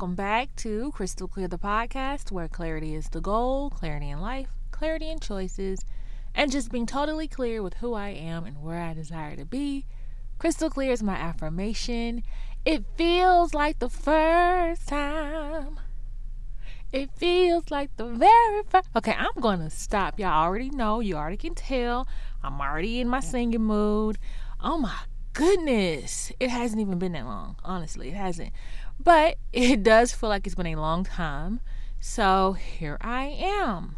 welcome back to Crystal Clear the podcast, where clarity is the goal, clarity in life, clarity in choices, and just being totally clear with who I am and where I desire to be. Crystal clear is my affirmation. It feels like the first time. It feels like the very first. Okay, I'm gonna stop. Y'all already know. You already can tell. I'm already in my singing mood. Oh my goodness. It hasn't even been that long. Honestly, it hasn't. But it does feel like it's been a long time. So here I am.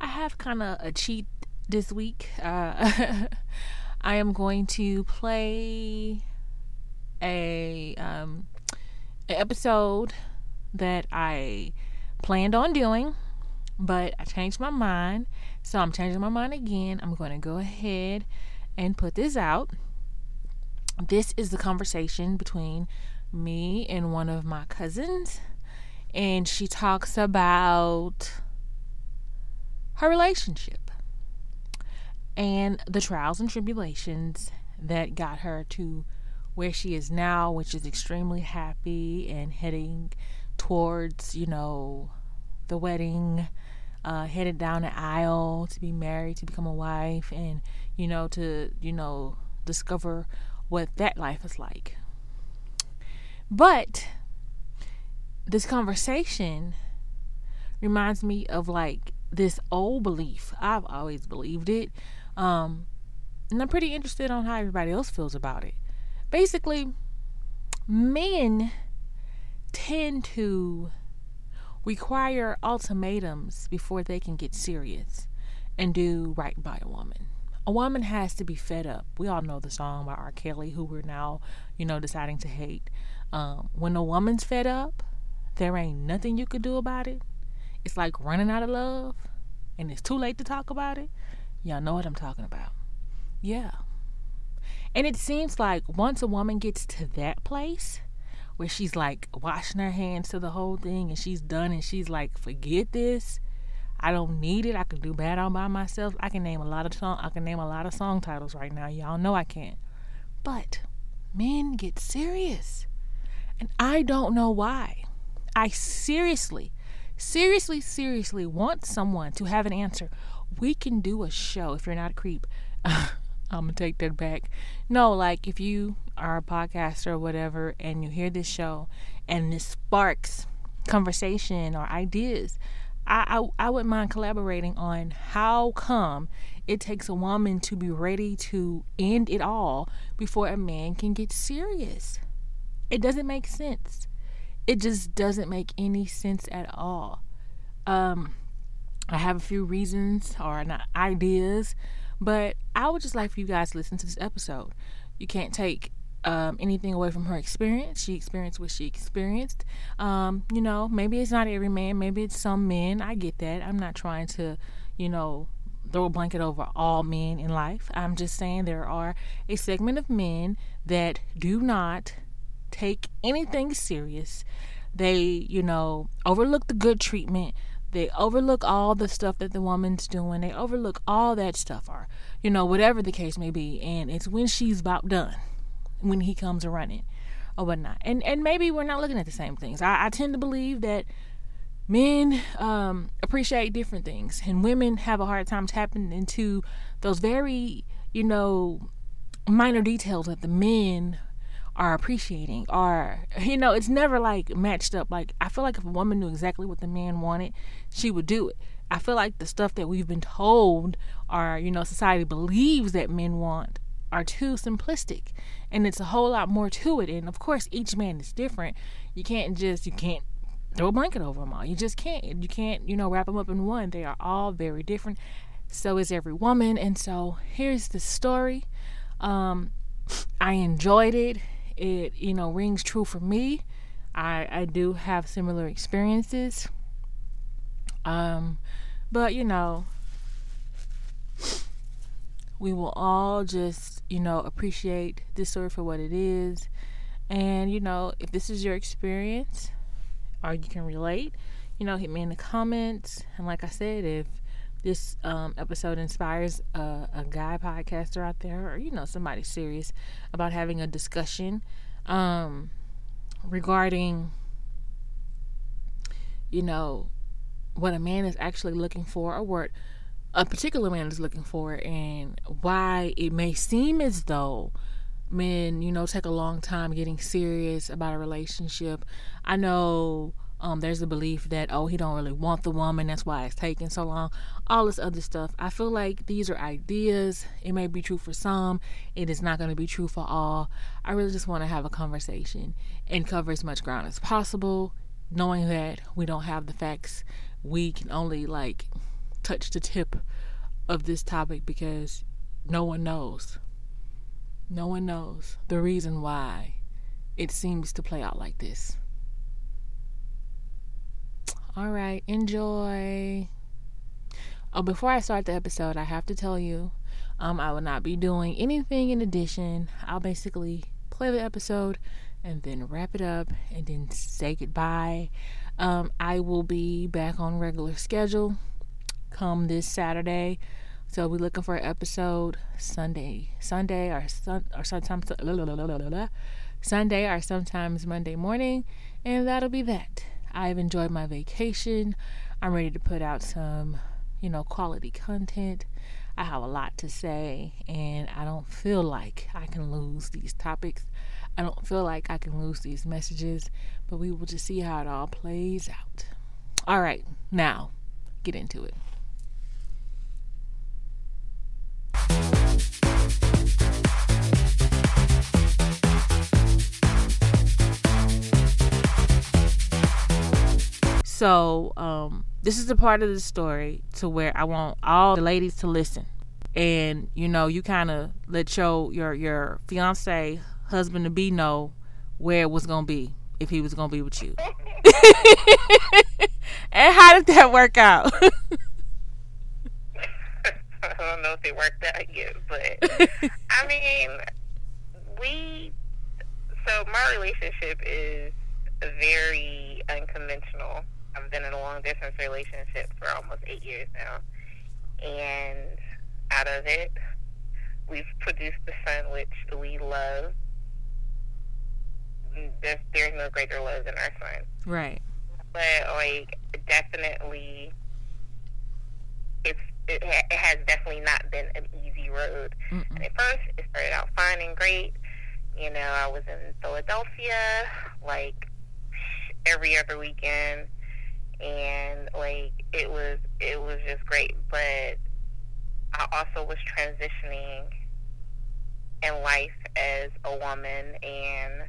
I have kind of a cheat this week. Uh, I am going to play a um, episode that I planned on doing, but I changed my mind. So I'm changing my mind again. I'm going to go ahead and put this out. This is the conversation between me and one of my cousins, and she talks about her relationship and the trials and tribulations that got her to where she is now, which is extremely happy and heading towards, you know, the wedding, uh, headed down the aisle to be married, to become a wife, and, you know, to, you know, discover what that life is like. But this conversation reminds me of like this old belief. I've always believed it. Um, and I'm pretty interested on how everybody else feels about it. Basically, men tend to require ultimatums before they can get serious and do right by a woman. A woman has to be fed up. We all know the song by R. Kelly, who we're now, you know, deciding to hate. Um, when a woman's fed up, there ain't nothing you could do about it. It's like running out of love, and it's too late to talk about it. Y'all know what I'm talking about. Yeah. And it seems like once a woman gets to that place where she's like washing her hands to the whole thing and she's done and she's like, forget this. I don't need it. I can do bad all by myself. I can name a lot of song I can name a lot of song titles right now. Y'all know I can't. But men get serious. And I don't know why. I seriously, seriously, seriously want someone to have an answer. We can do a show if you're not a creep. I'm gonna take that back. No, like if you are a podcaster or whatever and you hear this show and this sparks conversation or ideas, I, I, I wouldn't mind collaborating on how come it takes a woman to be ready to end it all before a man can get serious. It doesn't make sense. It just doesn't make any sense at all. Um, I have a few reasons or ideas, but I would just like for you guys to listen to this episode. You can't take um, anything away from her experience. She experienced what she experienced. Um, you know, maybe it's not every man, maybe it's some men. I get that. I'm not trying to, you know, throw a blanket over all men in life. I'm just saying there are a segment of men that do not take anything serious. They, you know, overlook the good treatment. They overlook all the stuff that the woman's doing. They overlook all that stuff, or, you know, whatever the case may be. And it's when she's about done, when he comes running or whatnot. And and maybe we're not looking at the same things. I, I tend to believe that men um, appreciate different things, and women have a hard time tapping into those very, you know, minor details that the men are appreciating or you know it's never like matched up like i feel like if a woman knew exactly what the man wanted she would do it i feel like the stuff that we've been told or you know society believes that men want are too simplistic and it's a whole lot more to it and of course each man is different. You can't just you can't throw a blanket over them all. You just can't. You can't you know wrap them up in one. They are all very different. So is every woman. And so here's the story. Um i enjoyed it. It you know rings true for me. I I do have similar experiences. Um, but you know, we will all just you know appreciate this story for what it is, and you know if this is your experience, or you can relate, you know hit me in the comments. And like I said, if this um, episode inspires a, a, guy podcaster out there or you know somebody serious about having a discussion um, regarding you know, what a man is actually looking for or what a particular man is looking for and why it may seem as though men, you know, take a long time getting serious about a relationship. I know um, there's a belief that oh he don't really want the woman that's why it's taking so long all this other stuff. I feel like these are ideas. It may be true for some. It is not going to be true for all. I really just want to have a conversation and cover as much ground as possible knowing that we don't have the facts. We can only like touch the tip of this topic because no one knows no one knows the reason why it seems to play out like this all right, enjoy. Oh, before I start the episode, I have to tell you, um, I will not be doing anything in addition. I'll basically play the episode and then wrap it up and then say goodbye. Um, I will be back on regular schedule come this Saturday. So we're looking for an episode Sunday, Sunday or sun, or sometimes Sunday or sometimes Monday morning, and that'll be that. I've enjoyed my vacation. I'm ready to put out some, you know, quality content. I have a lot to say, and I don't feel like I can lose these topics. I don't feel like I can lose these messages, but we will just see how it all plays out. All right, now get into it. So, um, this is the part of the story to where I want all the ladies to listen. And, you know, you kind of let your, your, your fiance, husband to be know where it was going to be if he was going to be with you. and how did that work out? I don't know if it worked out yet, but I mean, we. So my relationship is very unconventional. I've been in a long distance relationship for almost eight years now. And out of it, we've produced the son which we love. There's, there's no greater love than our son. Right. But, like, definitely, it's it, ha- it has definitely not been an easy road. Mm-mm. And at first, it started out fine and great. You know, I was in Philadelphia, like, every other weekend and like it was it was just great but i also was transitioning in life as a woman and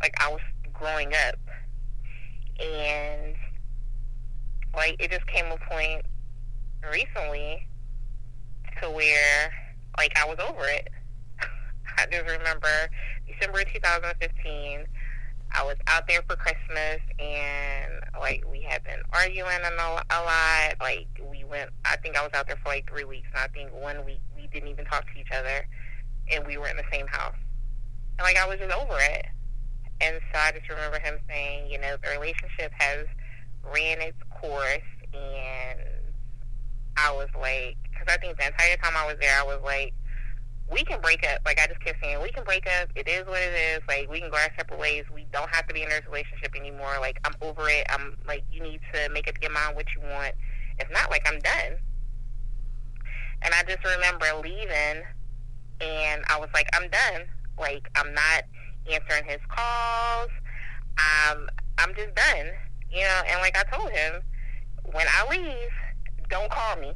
like i was growing up. And like it just came a point recently to where like i was over it. I just remember december 2015 I was out there for Christmas and like we had been arguing a, a lot. Like we went, I think I was out there for like three weeks, and I think one week we didn't even talk to each other, and we were in the same house. And like I was just over it. And so I just remember him saying, you know, the relationship has ran its course, and I was like, because I think the entire time I was there, I was like, we can break up. Like I just kept saying, we can break up. It is what it is. Like we can go our separate ways. We don't have to be in this relationship anymore. Like I'm over it. I'm like, you need to make up your mind what you want. If not, like I'm done. And I just remember leaving, and I was like, I'm done. Like I'm not answering his calls. Um, I'm just done. You know. And like I told him, when I leave, don't call me.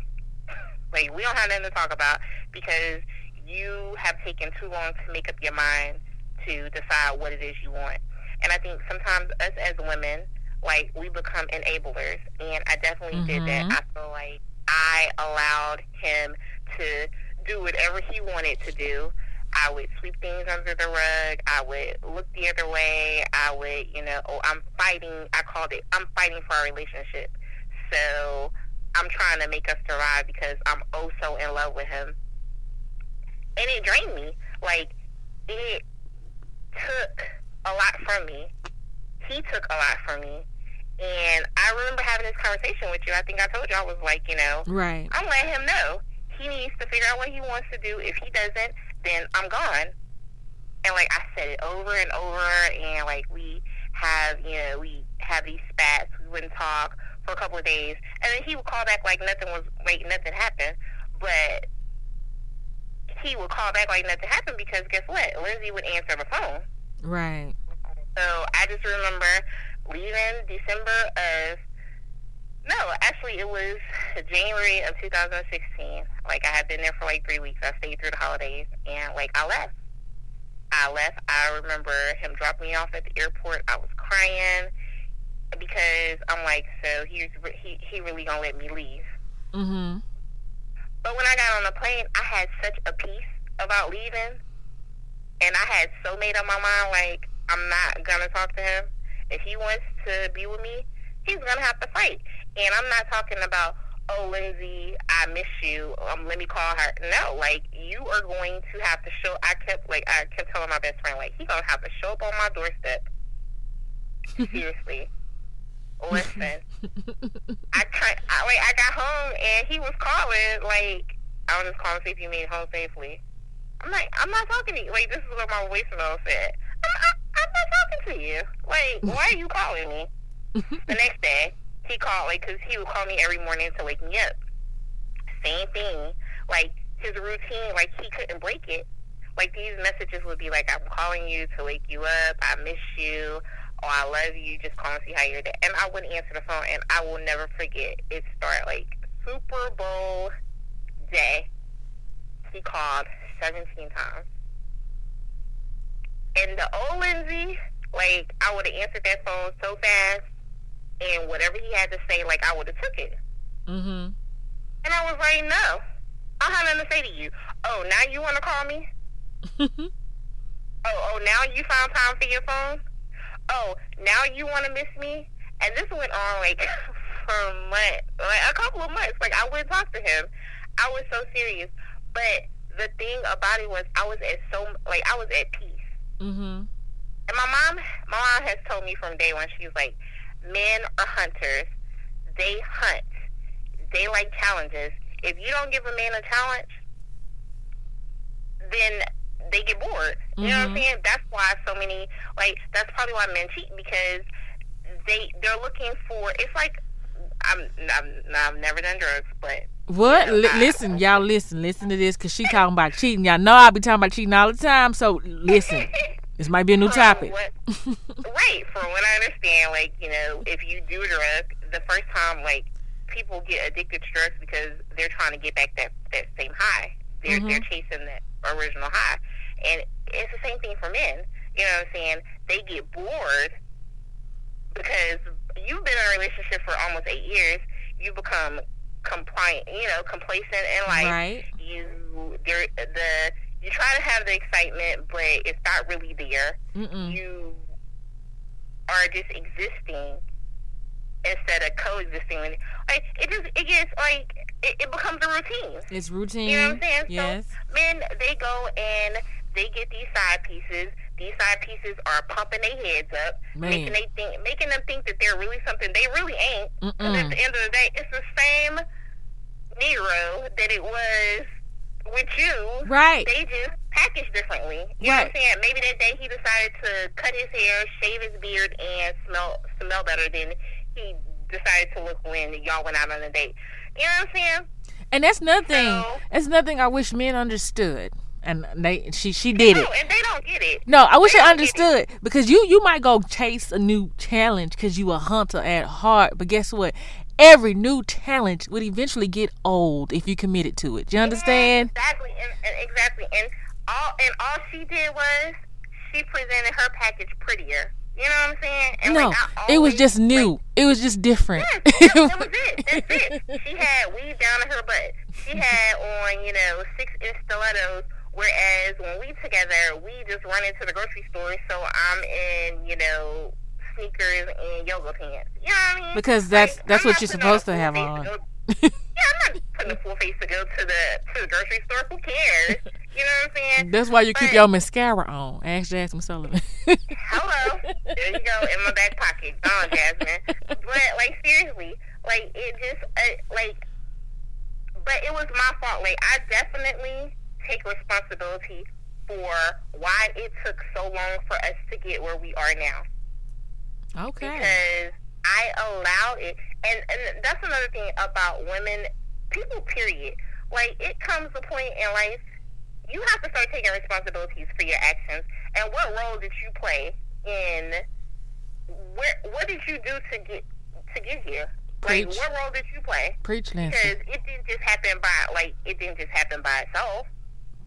like we don't have nothing to talk about because you have taken too long to make up your mind to decide what it is you want. And I think sometimes us as women, like we become enablers, and I definitely mm-hmm. did that. Mm-hmm. I feel like I allowed him to do whatever he wanted to do. I would sweep things under the rug. I would look the other way. I would, you know, oh, I'm fighting. I called it, I'm fighting for our relationship. So I'm trying to make us survive because I'm oh so in love with him and it drained me. Like it took a lot from me. He took a lot from me. And I remember having this conversation with you. I think I told you I was like, you know, right. I'm letting him know he needs to figure out what he wants to do. If he doesn't, then I'm gone. And like I said it over and over, and like we have, you know, we have these spats. We wouldn't talk for a couple of days, and then he would call back like nothing was like nothing happened. But he would call back like nothing happened because guess what? Lindsay would answer the phone. Right. So I just remember leaving December of no, actually it was January of 2016. Like I had been there for like three weeks. I stayed through the holidays and like I left. I left. I remember him dropping me off at the airport. I was crying because I'm like, so he's he he really gonna let me leave. Mhm. But when I got on the plane, I had such a peace about leaving, and I had so made up my mind like I'm not gonna talk to him. If he wants to be with me, he's gonna have to fight. And I'm not talking about oh Lindsay, I miss you. Um, let me call her. No, like you are going to have to show. I kept like I kept telling my best friend like he's gonna have to show up on my doorstep. Seriously. Listen, I, I like I got home and he was calling like I was just calling to see if you made it home safely. I'm like I'm not talking to you. Like this is what my voicemail said. I'm not talking to you. Like why are you calling me? the next day he called like because he would call me every morning to wake me up. Same thing. Like his routine, like he couldn't break it. Like these messages would be like, "I'm calling you to wake you up. I miss you." Oh, I love you, just call and see how you're doing. And I wouldn't answer the phone, and I will never forget. It started like Super Bowl day. He called 17 times. And the old Lindsay, like, I would have answered that phone so fast, and whatever he had to say, like, I would have took it. Mm-hmm. And I was like, no, I have nothing to say to you. Oh, now you want to call me? oh, oh, now you found time for your phone? Oh, now you want to miss me? And this went on like for months, like a couple of months. Like I wouldn't talk to him. I was so serious. But the thing about it was I was at so like I was at peace. Mhm. And my mom, my mom has told me from day one. She's like, men are hunters. They hunt. They like challenges. If you don't give a man a challenge, then they get bored. You mm-hmm. know what I'm mm-hmm. saying? That's why so many like that's probably why men cheat because they they're looking for it's like I'm I'm I've never done drugs, but what? L- listen, y'all listen, listen to this because she talking about cheating. Y'all know I be talking about cheating all the time. So listen, this might be a new topic. What, right. From what I understand, like you know, if you do drugs, the first time like people get addicted to drugs because they're trying to get back that that same high. They're mm-hmm. they're chasing that original high. And it's the same thing for men. You know what I'm saying? They get bored because you've been in a relationship for almost eight years. You become compliant, you know, complacent in life. Right. You there the you try to have the excitement, but it's not really there. Mm-mm. You are just existing instead of coexisting. Like it just it gets like it, it becomes a routine. It's routine. You know what I'm saying? Yes. So men they go and they get these side pieces. These side pieces are pumping their heads up, Man. making they think, making them think that they're really something they really ain't. And at the end of the day, it's the same Nero that it was with you. Right. They just packaged differently. You right. know what I'm saying? Maybe that day he decided to cut his hair, shave his beard, and smell smell better than he decided to look when y'all went out on a date. You know what I'm saying? And that's nothing. So, that's nothing I wish men understood and they she she did it. Oh, and they don't get it. No, I wish they I understood because you you might go chase a new challenge because you a hunter at heart, but guess what? Every new challenge would eventually get old if you committed to it. Do you understand? exactly, and, and exactly, and all and all she did was she presented her package prettier. You know what I'm saying? And no, like, it was just new. Like, it was just different. Yes, that, that was it. That's it. She had weave down to her butt. She had on, you know, six inch stilettos Whereas when we together, we just run into the grocery store. So I'm in, you know, sneakers and yoga pants. You know what I mean? Because that's like, that's I'm what you're supposed to have on. To yeah, I'm not putting a full face to go to the to the grocery store. Who cares? You know what I'm saying? That's why you but, keep your mascara on. Ask Jazmine Sullivan. hello, there you go in my back pocket. Oh, Jazmine. But like seriously, like it just uh, like, but it was my fault. Like I definitely take responsibility for why it took so long for us to get where we are now. Okay. Because I allowed it, and and that's another thing about women, people. Period. Like it comes a point in life, you have to start taking responsibilities for your actions. And what role did you play in? Where what did you do to get to get here? Preach. Like what role did you play? Preach, Nancy. Because it didn't just happen by like it didn't just happen by itself.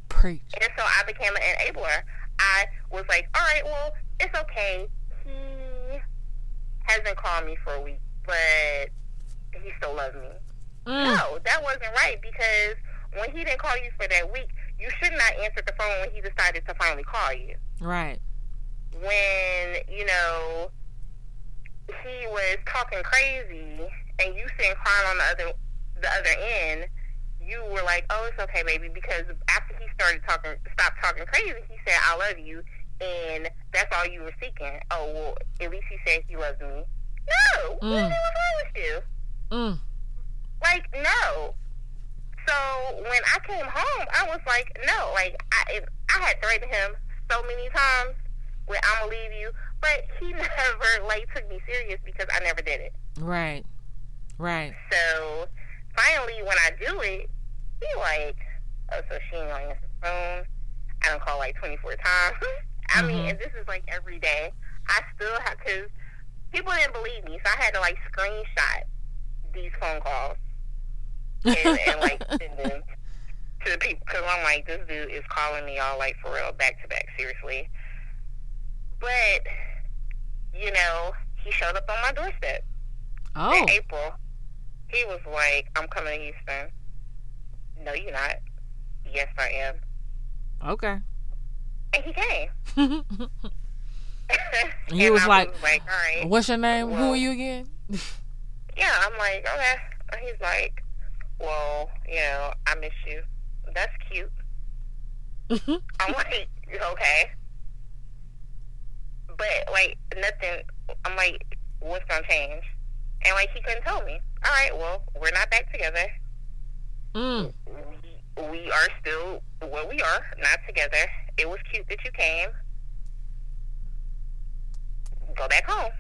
Preach. And so I became an enabler. I was like, all right, well, it's okay. He hasn't called me for a week, but he still loves me. Mm. No, that wasn't right because when he didn't call you for that week, you should not answer the phone when he decided to finally call you. Right. When, you know, he was talking crazy and you sitting crying on the other the other end, you were like, "Oh, it's okay, baby," because after he started talking, stopped talking crazy, he said, "I love you," and that's all you were seeking. Oh, well, at least he said he loves me. No, mm. what was wrong with you? Mm. Like, no. So when I came home, I was like, no, like I, I had threatened him so many times with "I'm gonna leave you," but he never like took me serious because I never did it. Right. Right. So finally, when I do it, he like, oh, so she ain't answer the phone. I don't call like 24 times. I mm-hmm. mean, and this is like every day. I still have, because people didn't believe me, so I had to like screenshot these phone calls and, and like send them to the people because I'm like, this dude is calling me all like for real, back to back, seriously. But you know, he showed up on my doorstep. Oh, in April, he was like, "I'm coming to Houston." No, you're not. Yes, I am. Okay. And he came. he and was like, was like, all right. What's your name? Well, Who are you again? yeah, I'm like, okay. And he's like, well, you know, I miss you. That's cute. I'm like, okay. But, like, nothing, I'm like, what's going to change? And, like, he couldn't tell me. All right, well, we're not back together. Mm. We, we are still where we are, not together. It was cute that you came. Go back home.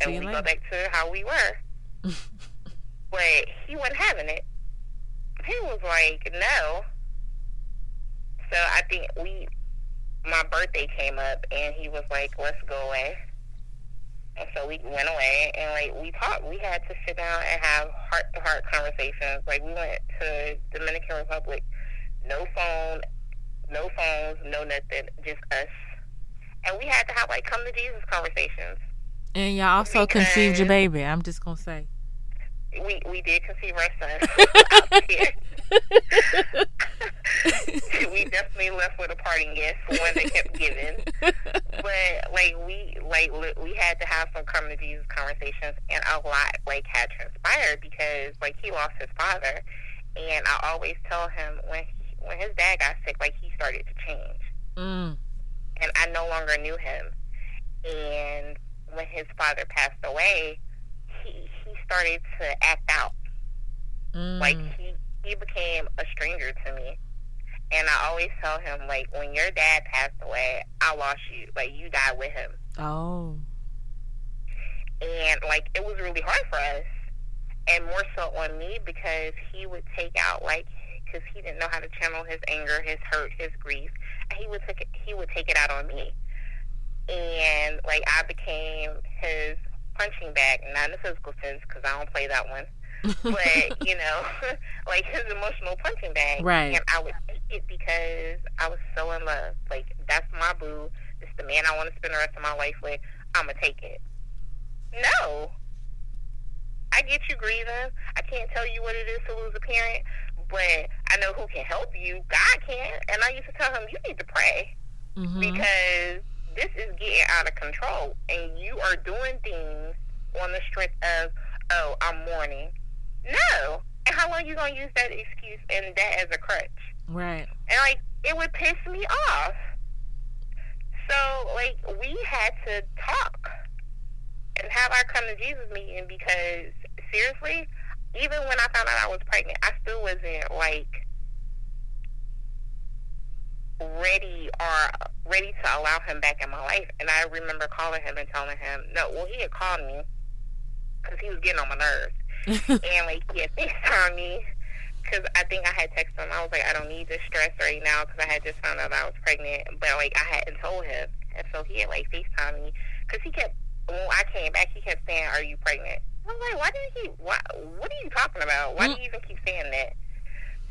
And we later. go back to how we were. but he wasn't having it. He was like, no. So I think we, my birthday came up, and he was like, let's go away. So we went away and like we talked. We had to sit down and have heart to heart conversations. Like we went to Dominican Republic, no phone, no phones, no nothing, just us. And we had to have like come to Jesus conversations. And y'all also conceived your baby. I'm just gonna say. We we did conceive our son we definitely left with a parting gift, one that kept giving. But like we like we had to have some come to Jesus conversations, and a lot like had transpired because like he lost his father, and I always tell him when he, when his dad got sick, like he started to change, mm. and I no longer knew him, and when his father passed away, he he started to act out. Mm. Like he he became a stranger to me. And I always tell him, like, when your dad passed away, I lost you. Like, you died with him. Oh. And, like, it was really hard for us. And more so on me because he would take out, like, because he didn't know how to channel his anger, his hurt, his grief. And he would take it, he would take it out on me. And, like, I became his punching bag, not in a physical sense, because I don't play that one but you know, like his emotional punching bag. Right. And I would take it because I was so in love. Like that's my boo. It's the man I want to spend the rest of my life with. I'm gonna take it. No. I get you grieving. I can't tell you what it is to lose a parent, but I know who can help you. God can. And I used to tell him, you need to pray mm-hmm. because this is getting out of control, and you are doing things on the strength of, oh, I'm mourning. No. And how long you gonna use that excuse and that as a crutch? Right. And like it would piss me off. So like we had to talk and have our come to Jesus meeting because seriously, even when I found out I was pregnant, I still wasn't like ready or ready to allow him back in my life. And I remember calling him and telling him, no, well, he had called me because he was getting on my nerves. and like he had FaceTime me because I think I had texted him. I was like, I don't need this stress right now because I had just found out I was pregnant, but like I hadn't told him, and so he had like FaceTime me because he kept when I came back, he kept saying, "Are you pregnant?" I was like, "Why did he? Why? What are you talking about? Why do you even keep saying that?"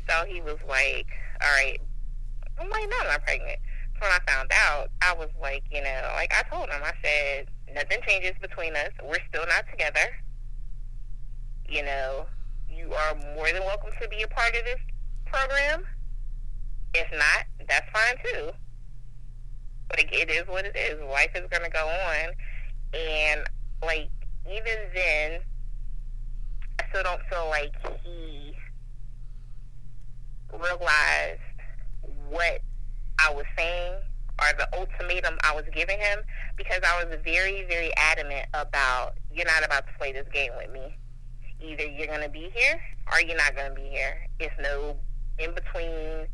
So he was like, "All right." I'm like, "No, I'm not pregnant." So when I found out, I was like, you know, like I told him, I said, "Nothing changes between us. We're still not together." You know, you are more than welcome to be a part of this program. If not, that's fine too. But it is what it is. Life is going to go on. And, like, even then, I still don't feel like he realized what I was saying or the ultimatum I was giving him because I was very, very adamant about you're not about to play this game with me either you're going to be here or you're not going to be here. It's no in between.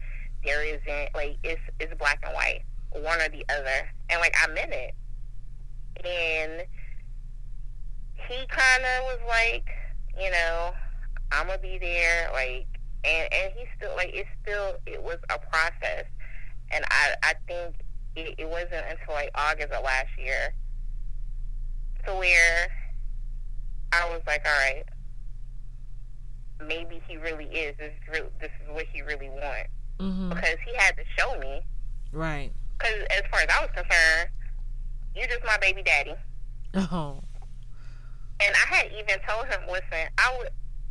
There isn't like it's it's black and white, one or the other. And like I meant it. And he kind of was like, you know, I'm gonna be there. Like, and and he still like it's still it was a process. And I I think it, it wasn't until like August of last year to where I was like, all right, maybe he really is. This is, real, this is what he really wants. Mm-hmm. Because he had to show me. Right. Because as far as I was concerned, you're just my baby daddy. Oh. And I had even told him, listen, I would.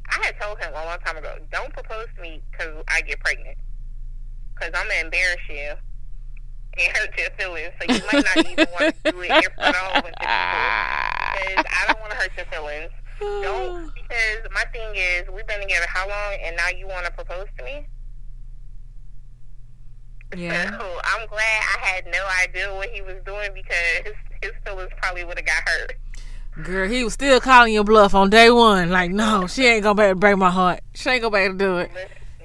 I had told him a long time ago, don't propose to me because I get pregnant. Because I'm going to embarrass you and hurt your feelings. So you might not even want to do it in front of all. Because I don't want to hurt your feelings. Don't because my thing is we've been together how long, and now you want to propose to me? Yeah. So I'm glad I had no idea what he was doing because his, his feelings probably would have got hurt. Girl, he was still calling your bluff on day one. Like, no, she ain't gonna be able to break my heart. She ain't gonna be able to do it.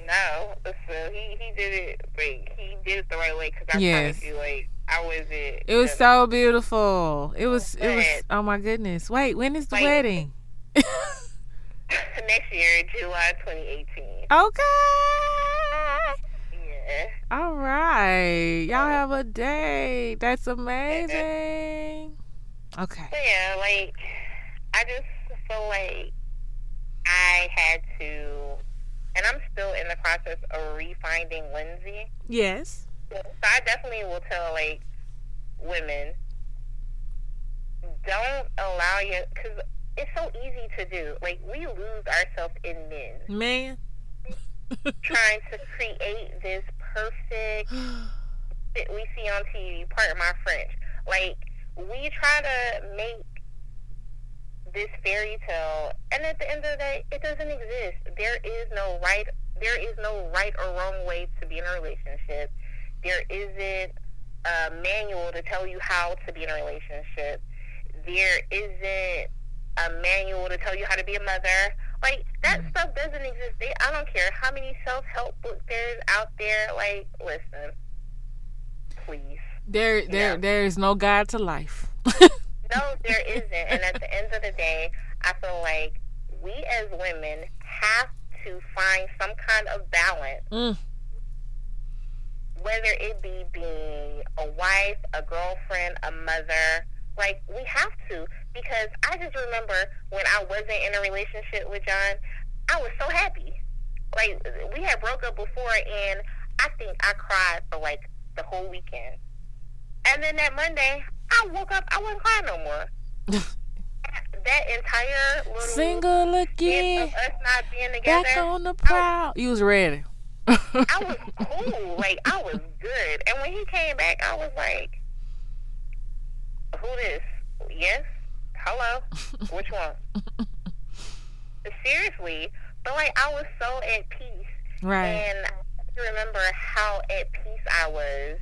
No, so he he did it, but he did it the right way. Because I yes. promise you, like, I was it. It was so beautiful. It was. It was. Oh my goodness! Wait, when is the like, wedding? Next year, July 2018. Okay. Yeah. All right. Y'all have a day. That's amazing. Okay. yeah, like, I just feel like I had to, and I'm still in the process of refinding Lindsay. Yes. So I definitely will tell, like, women, don't allow your, because it's so easy to do. Like we lose ourselves in men. Man. trying to create this perfect that we see on TV. Part of my French. Like we try to make this fairy tale, and at the end of the day, it doesn't exist. There is no right. There is no right or wrong way to be in a relationship. There isn't a manual to tell you how to be in a relationship. There isn't a manual to tell you how to be a mother. Like that mm. stuff doesn't exist. They, I don't care how many self help books there's out there. Like, listen, please. There, there, there is no guide to life. no, there isn't. And at the end of the day, I feel like we as women have to find some kind of balance. Mm. Whether it be being a wife, a girlfriend, a mother, like we have to because I just remember when I wasn't in a relationship with John, I was so happy. Like we had broke up before, and I think I cried for like the whole weekend. And then that Monday, I woke up, I wasn't crying no more. that entire little single again, us not being together, back on the prowl. You was ready. I was cool, like I was good. And when he came back, I was like, "Who this? Yes, hello, which one? Seriously, but like I was so at peace, right? And I remember how at peace I was,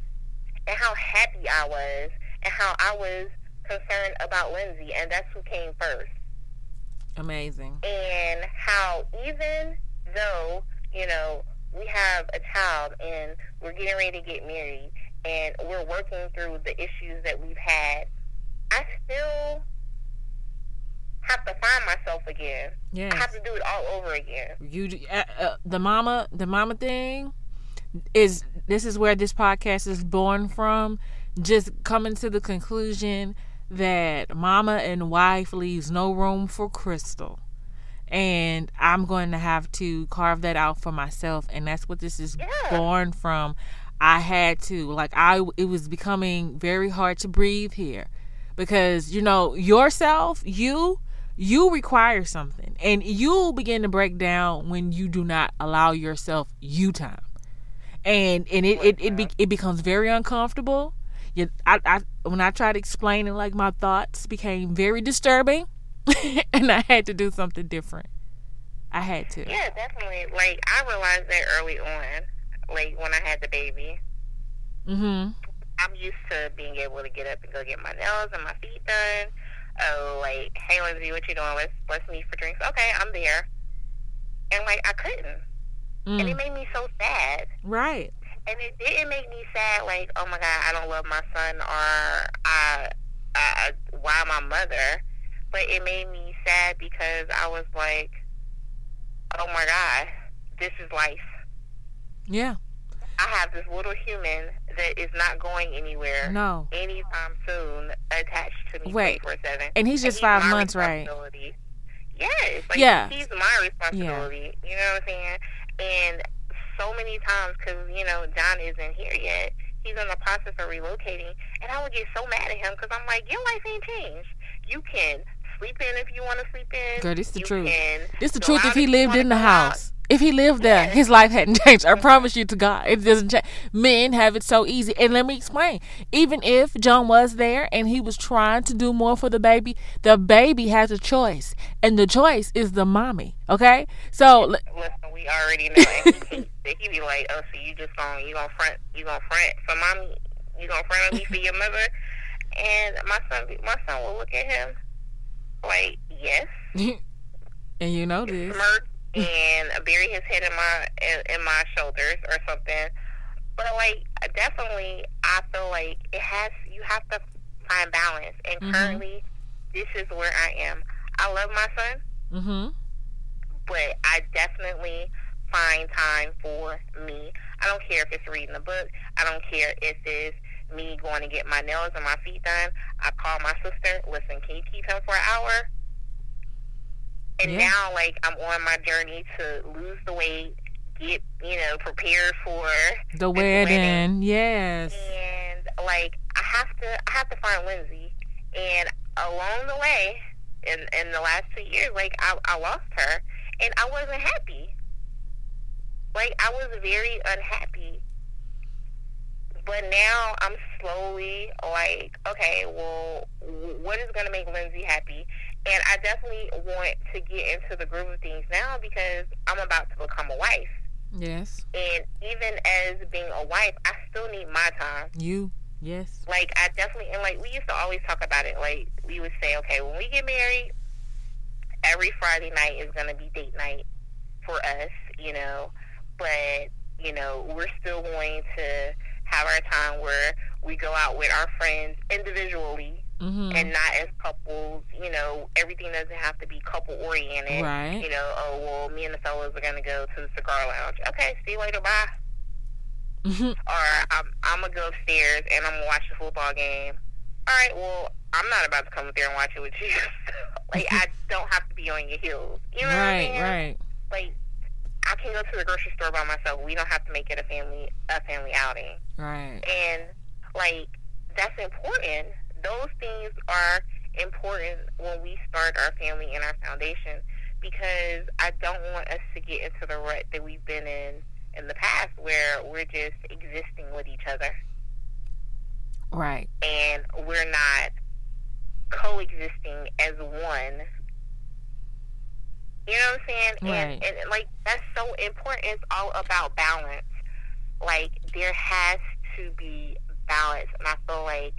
and how happy I was, and how I was concerned about Lindsay, and that's who came first. Amazing. And how even though you know we have a child and we're getting ready to get married and we're working through the issues that we've had, I still have to find myself again. Yeah, I have to do it all over again. You uh, uh, the mama the mama thing is this is where this podcast is born from. Just coming to the conclusion that mama and wife leaves no room for crystal. And I'm going to have to carve that out for myself and that's what this is Yeah. born from. I had to like I it was becoming very hard to breathe here because you know yourself, you you require something and you'll begin to break down when you do not allow yourself you time and and it it, it, be, it becomes very uncomfortable you, I, I when i tried explaining like my thoughts became very disturbing and i had to do something different i had to Yeah, definitely. Like I realized that early on, like when I had the baby. mm-hmm I'm used to being able to get up and go get my nails and my feet done. Oh, like, hey Lindsay, what you doing? Let's let's meet for drinks. Okay, I'm there. And like I couldn't. And it mm. made me so sad. right And it didn't make me sad like, oh my god, I don't love my son or I, I why my mother. But it made me sad because I was like, oh my god, this is life. yeah I have this little human that is not going anywhere no anytime soon attached to me Wait. 24 7. and he's just five months right Yes, like Yeah. he's my responsibility. You know what I'm saying? And so many times, because you know John isn't here yet, he's in the process of relocating, and I would get so mad at him because I'm like, your life ain't changed. You can sleep in if you want to sleep in. Girl, this the you truth. This the truth. If he lived in the go out. house, if he lived there, Yeah. his life hadn't changed. I promise you to God, it doesn't change. Men have it so easy. And let me explain. Even if John was there and he was trying to do more for the baby, the baby has a choice, and the choice is the mommy. Okay, so Listen, we already know. And he, hates it. he be like, "Oh, so you just gonna you gonna front you gonna front for mommy? You gonna front on me for your mother?" And my son, my son will look at him like, "Yes." and you know this. smirk and bury his head in my in, in my shoulders or something. But like definitely, I feel like it has. You have to find balance. And Mhm. currently, this is where I am. I love my son, Mm-hmm. but I definitely find time for me. I don't care if it's reading a book. I don't care if it's me going to get my nails and my feet done. I call my sister. Listen, can you keep him for an hour? And Yeah. now, like, I'm on my journey to lose the weight, get you know prepared for The wedding. wedding, yes. and like I have to I have to find Lindsay and along the way in in the last two years like I, I lost her and I wasn't happy like I was very unhappy but now I'm slowly like okay well what is going to make Lindsay happy and I definitely want to get into the groove of things now because I'm about to become a wife Yes. and even as being a wife, I still need my time. You. Yes. Like I definitely and like we used to always talk about it. Like we would say, okay, when we get married, every Friday night is gonna be date night for us, you know. But you know, we're still going to have our time where we go out with our friends individually Mm-hmm. and not as couples. You know, everything doesn't have to be couple oriented. Right. You know, oh well, me and the fellas are gonna go to the cigar lounge. Okay, see you later. Bye. Mhm. or I'm, I'm gonna go upstairs and I'm gonna watch the football game. All right, well, I'm not about to come up there and watch it with you. like, I don't have to be on your heels. You know what I mean? Right. Right. Like, I can go to the grocery store by myself. We don't have to make it a family a family outing. Right. And like, that's important. Those things are important when we start our family and our foundation because I don't want us to get into the rut that we've been in in the past where we're just existing with each other Right. and we're not coexisting as one. You know what I'm saying? And, Right. and like that's so important. It's all about balance. Like there has to be balance, and I feel like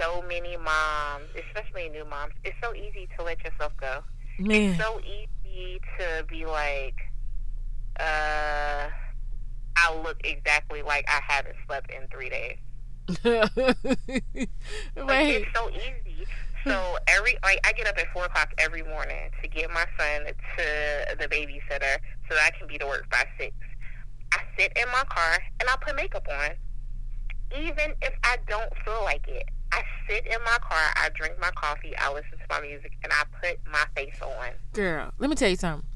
so many moms, especially new moms, it's so easy to let yourself go. Man. It's so easy to be like, uh, I look exactly like I haven't slept in three days. Like, Wait. it's so easy. Every like I get up at four o'clock every morning to get my son to the babysitter so that I can be to work by six. I sit in my car and I put makeup on, even if I don't feel like it. I sit in my car, I drink my coffee, I listen to my music, and I put my face on. Girl, let me tell you something.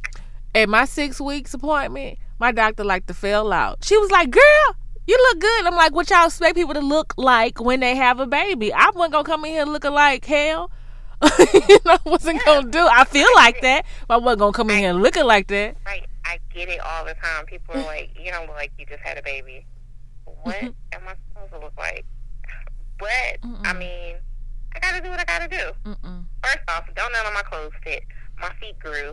At my six weeks appointment, my doctor like to fell out. She was like, "Girl, you look good." I'm like, "What y'all expect people to look like when they have a baby?" I wasn't gonna come in here looking like hell. you know, I wasn't yeah. gonna do. I feel like that, but I wasn't gonna come in here looking like that. Right. I get it all the time. People are like, "You don't look like you just had a baby." What mm-hmm. am I supposed to look like? But Mm-mm. I mean, I gotta do what I gotta do. Mm-mm. First off, don't none of my clothes fit. My feet grew,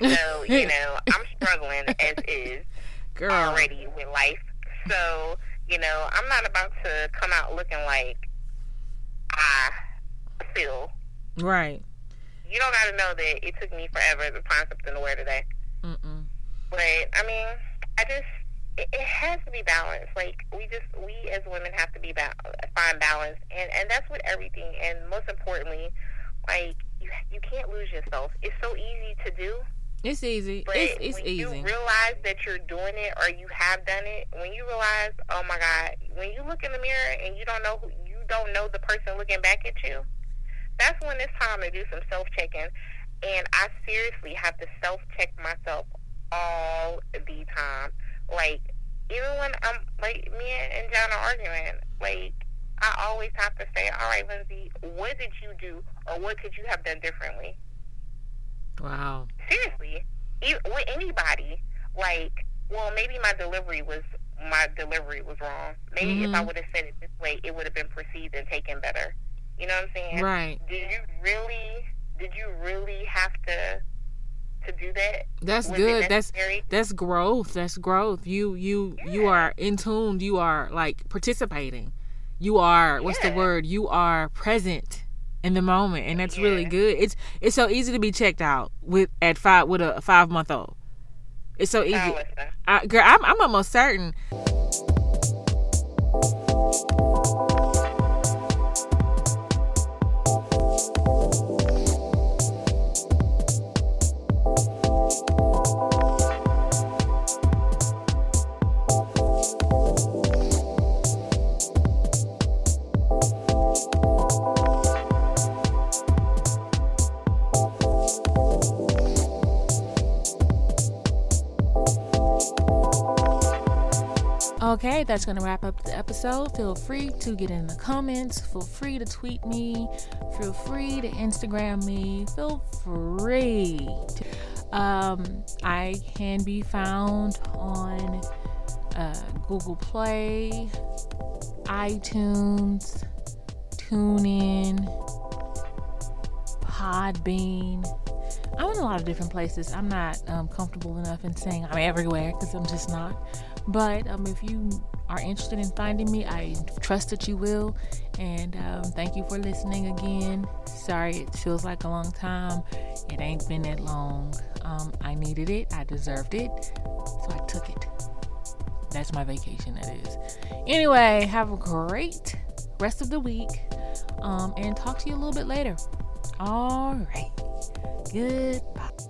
so you know I'm struggling as is Girl. already with life. So you know I'm not about to come out looking like I feel. Right. You don't got to know that it took me forever to find something to wear today. Mm-mm. But I mean, I just it, it has to be balanced. Like we just we as women have to be ba- find balance, and and that's with everything. And most importantly, like you you can't lose yourself. It's so easy to do. It's easy. But it's, it's when easy. you realize that you're doing it or you have done it, when you realize, oh my God, when you look in the mirror and you don't know who, you don't know the person looking back at you, that's when it's time to do some self checking. And I seriously have to self check myself all the time. Like even when I'm like me and John are arguing, like I always have to say, "All right, Lindsay, what did you do, or what could you have done differently?" Wow. Seriously, even, with anybody, like, well, maybe my delivery was my delivery was wrong. Maybe mm-hmm. if I mm-hmm. would have said it this way, it would have been perceived and taken better. You know what I'm saying? Right. Did you really? Did you really have to to do that. That's good. That's that's growth. That's growth. You you yeah. you are in tune. You are like participating. You are what's yeah. the word? You are present in the moment, and that's yeah. really good. It's it's so easy to be checked out with at five with a five month old. It's so easy. Oh, I, girl, I'm I'm almost certain. Okay, that's going to wrap up the episode. Feel free to get in the comments. Feel free to tweet me. Feel free to Instagram me. Feel free. To, um, I can be found on uh, Google Play, iTunes, TuneIn, Podbean. I'm in a lot of different places. I'm not um, comfortable enough in saying I'm everywhere because I'm just not. But um, if you are interested in finding me, I trust that you will. And um, thank you for listening again. Sorry, it feels like a long time. It ain't been that long. Um, I needed it, I deserved it, so I took it. That's my vacation, that is. Anyway, have a great rest of the week um, and talk to you a little bit later. All right. Goodbye.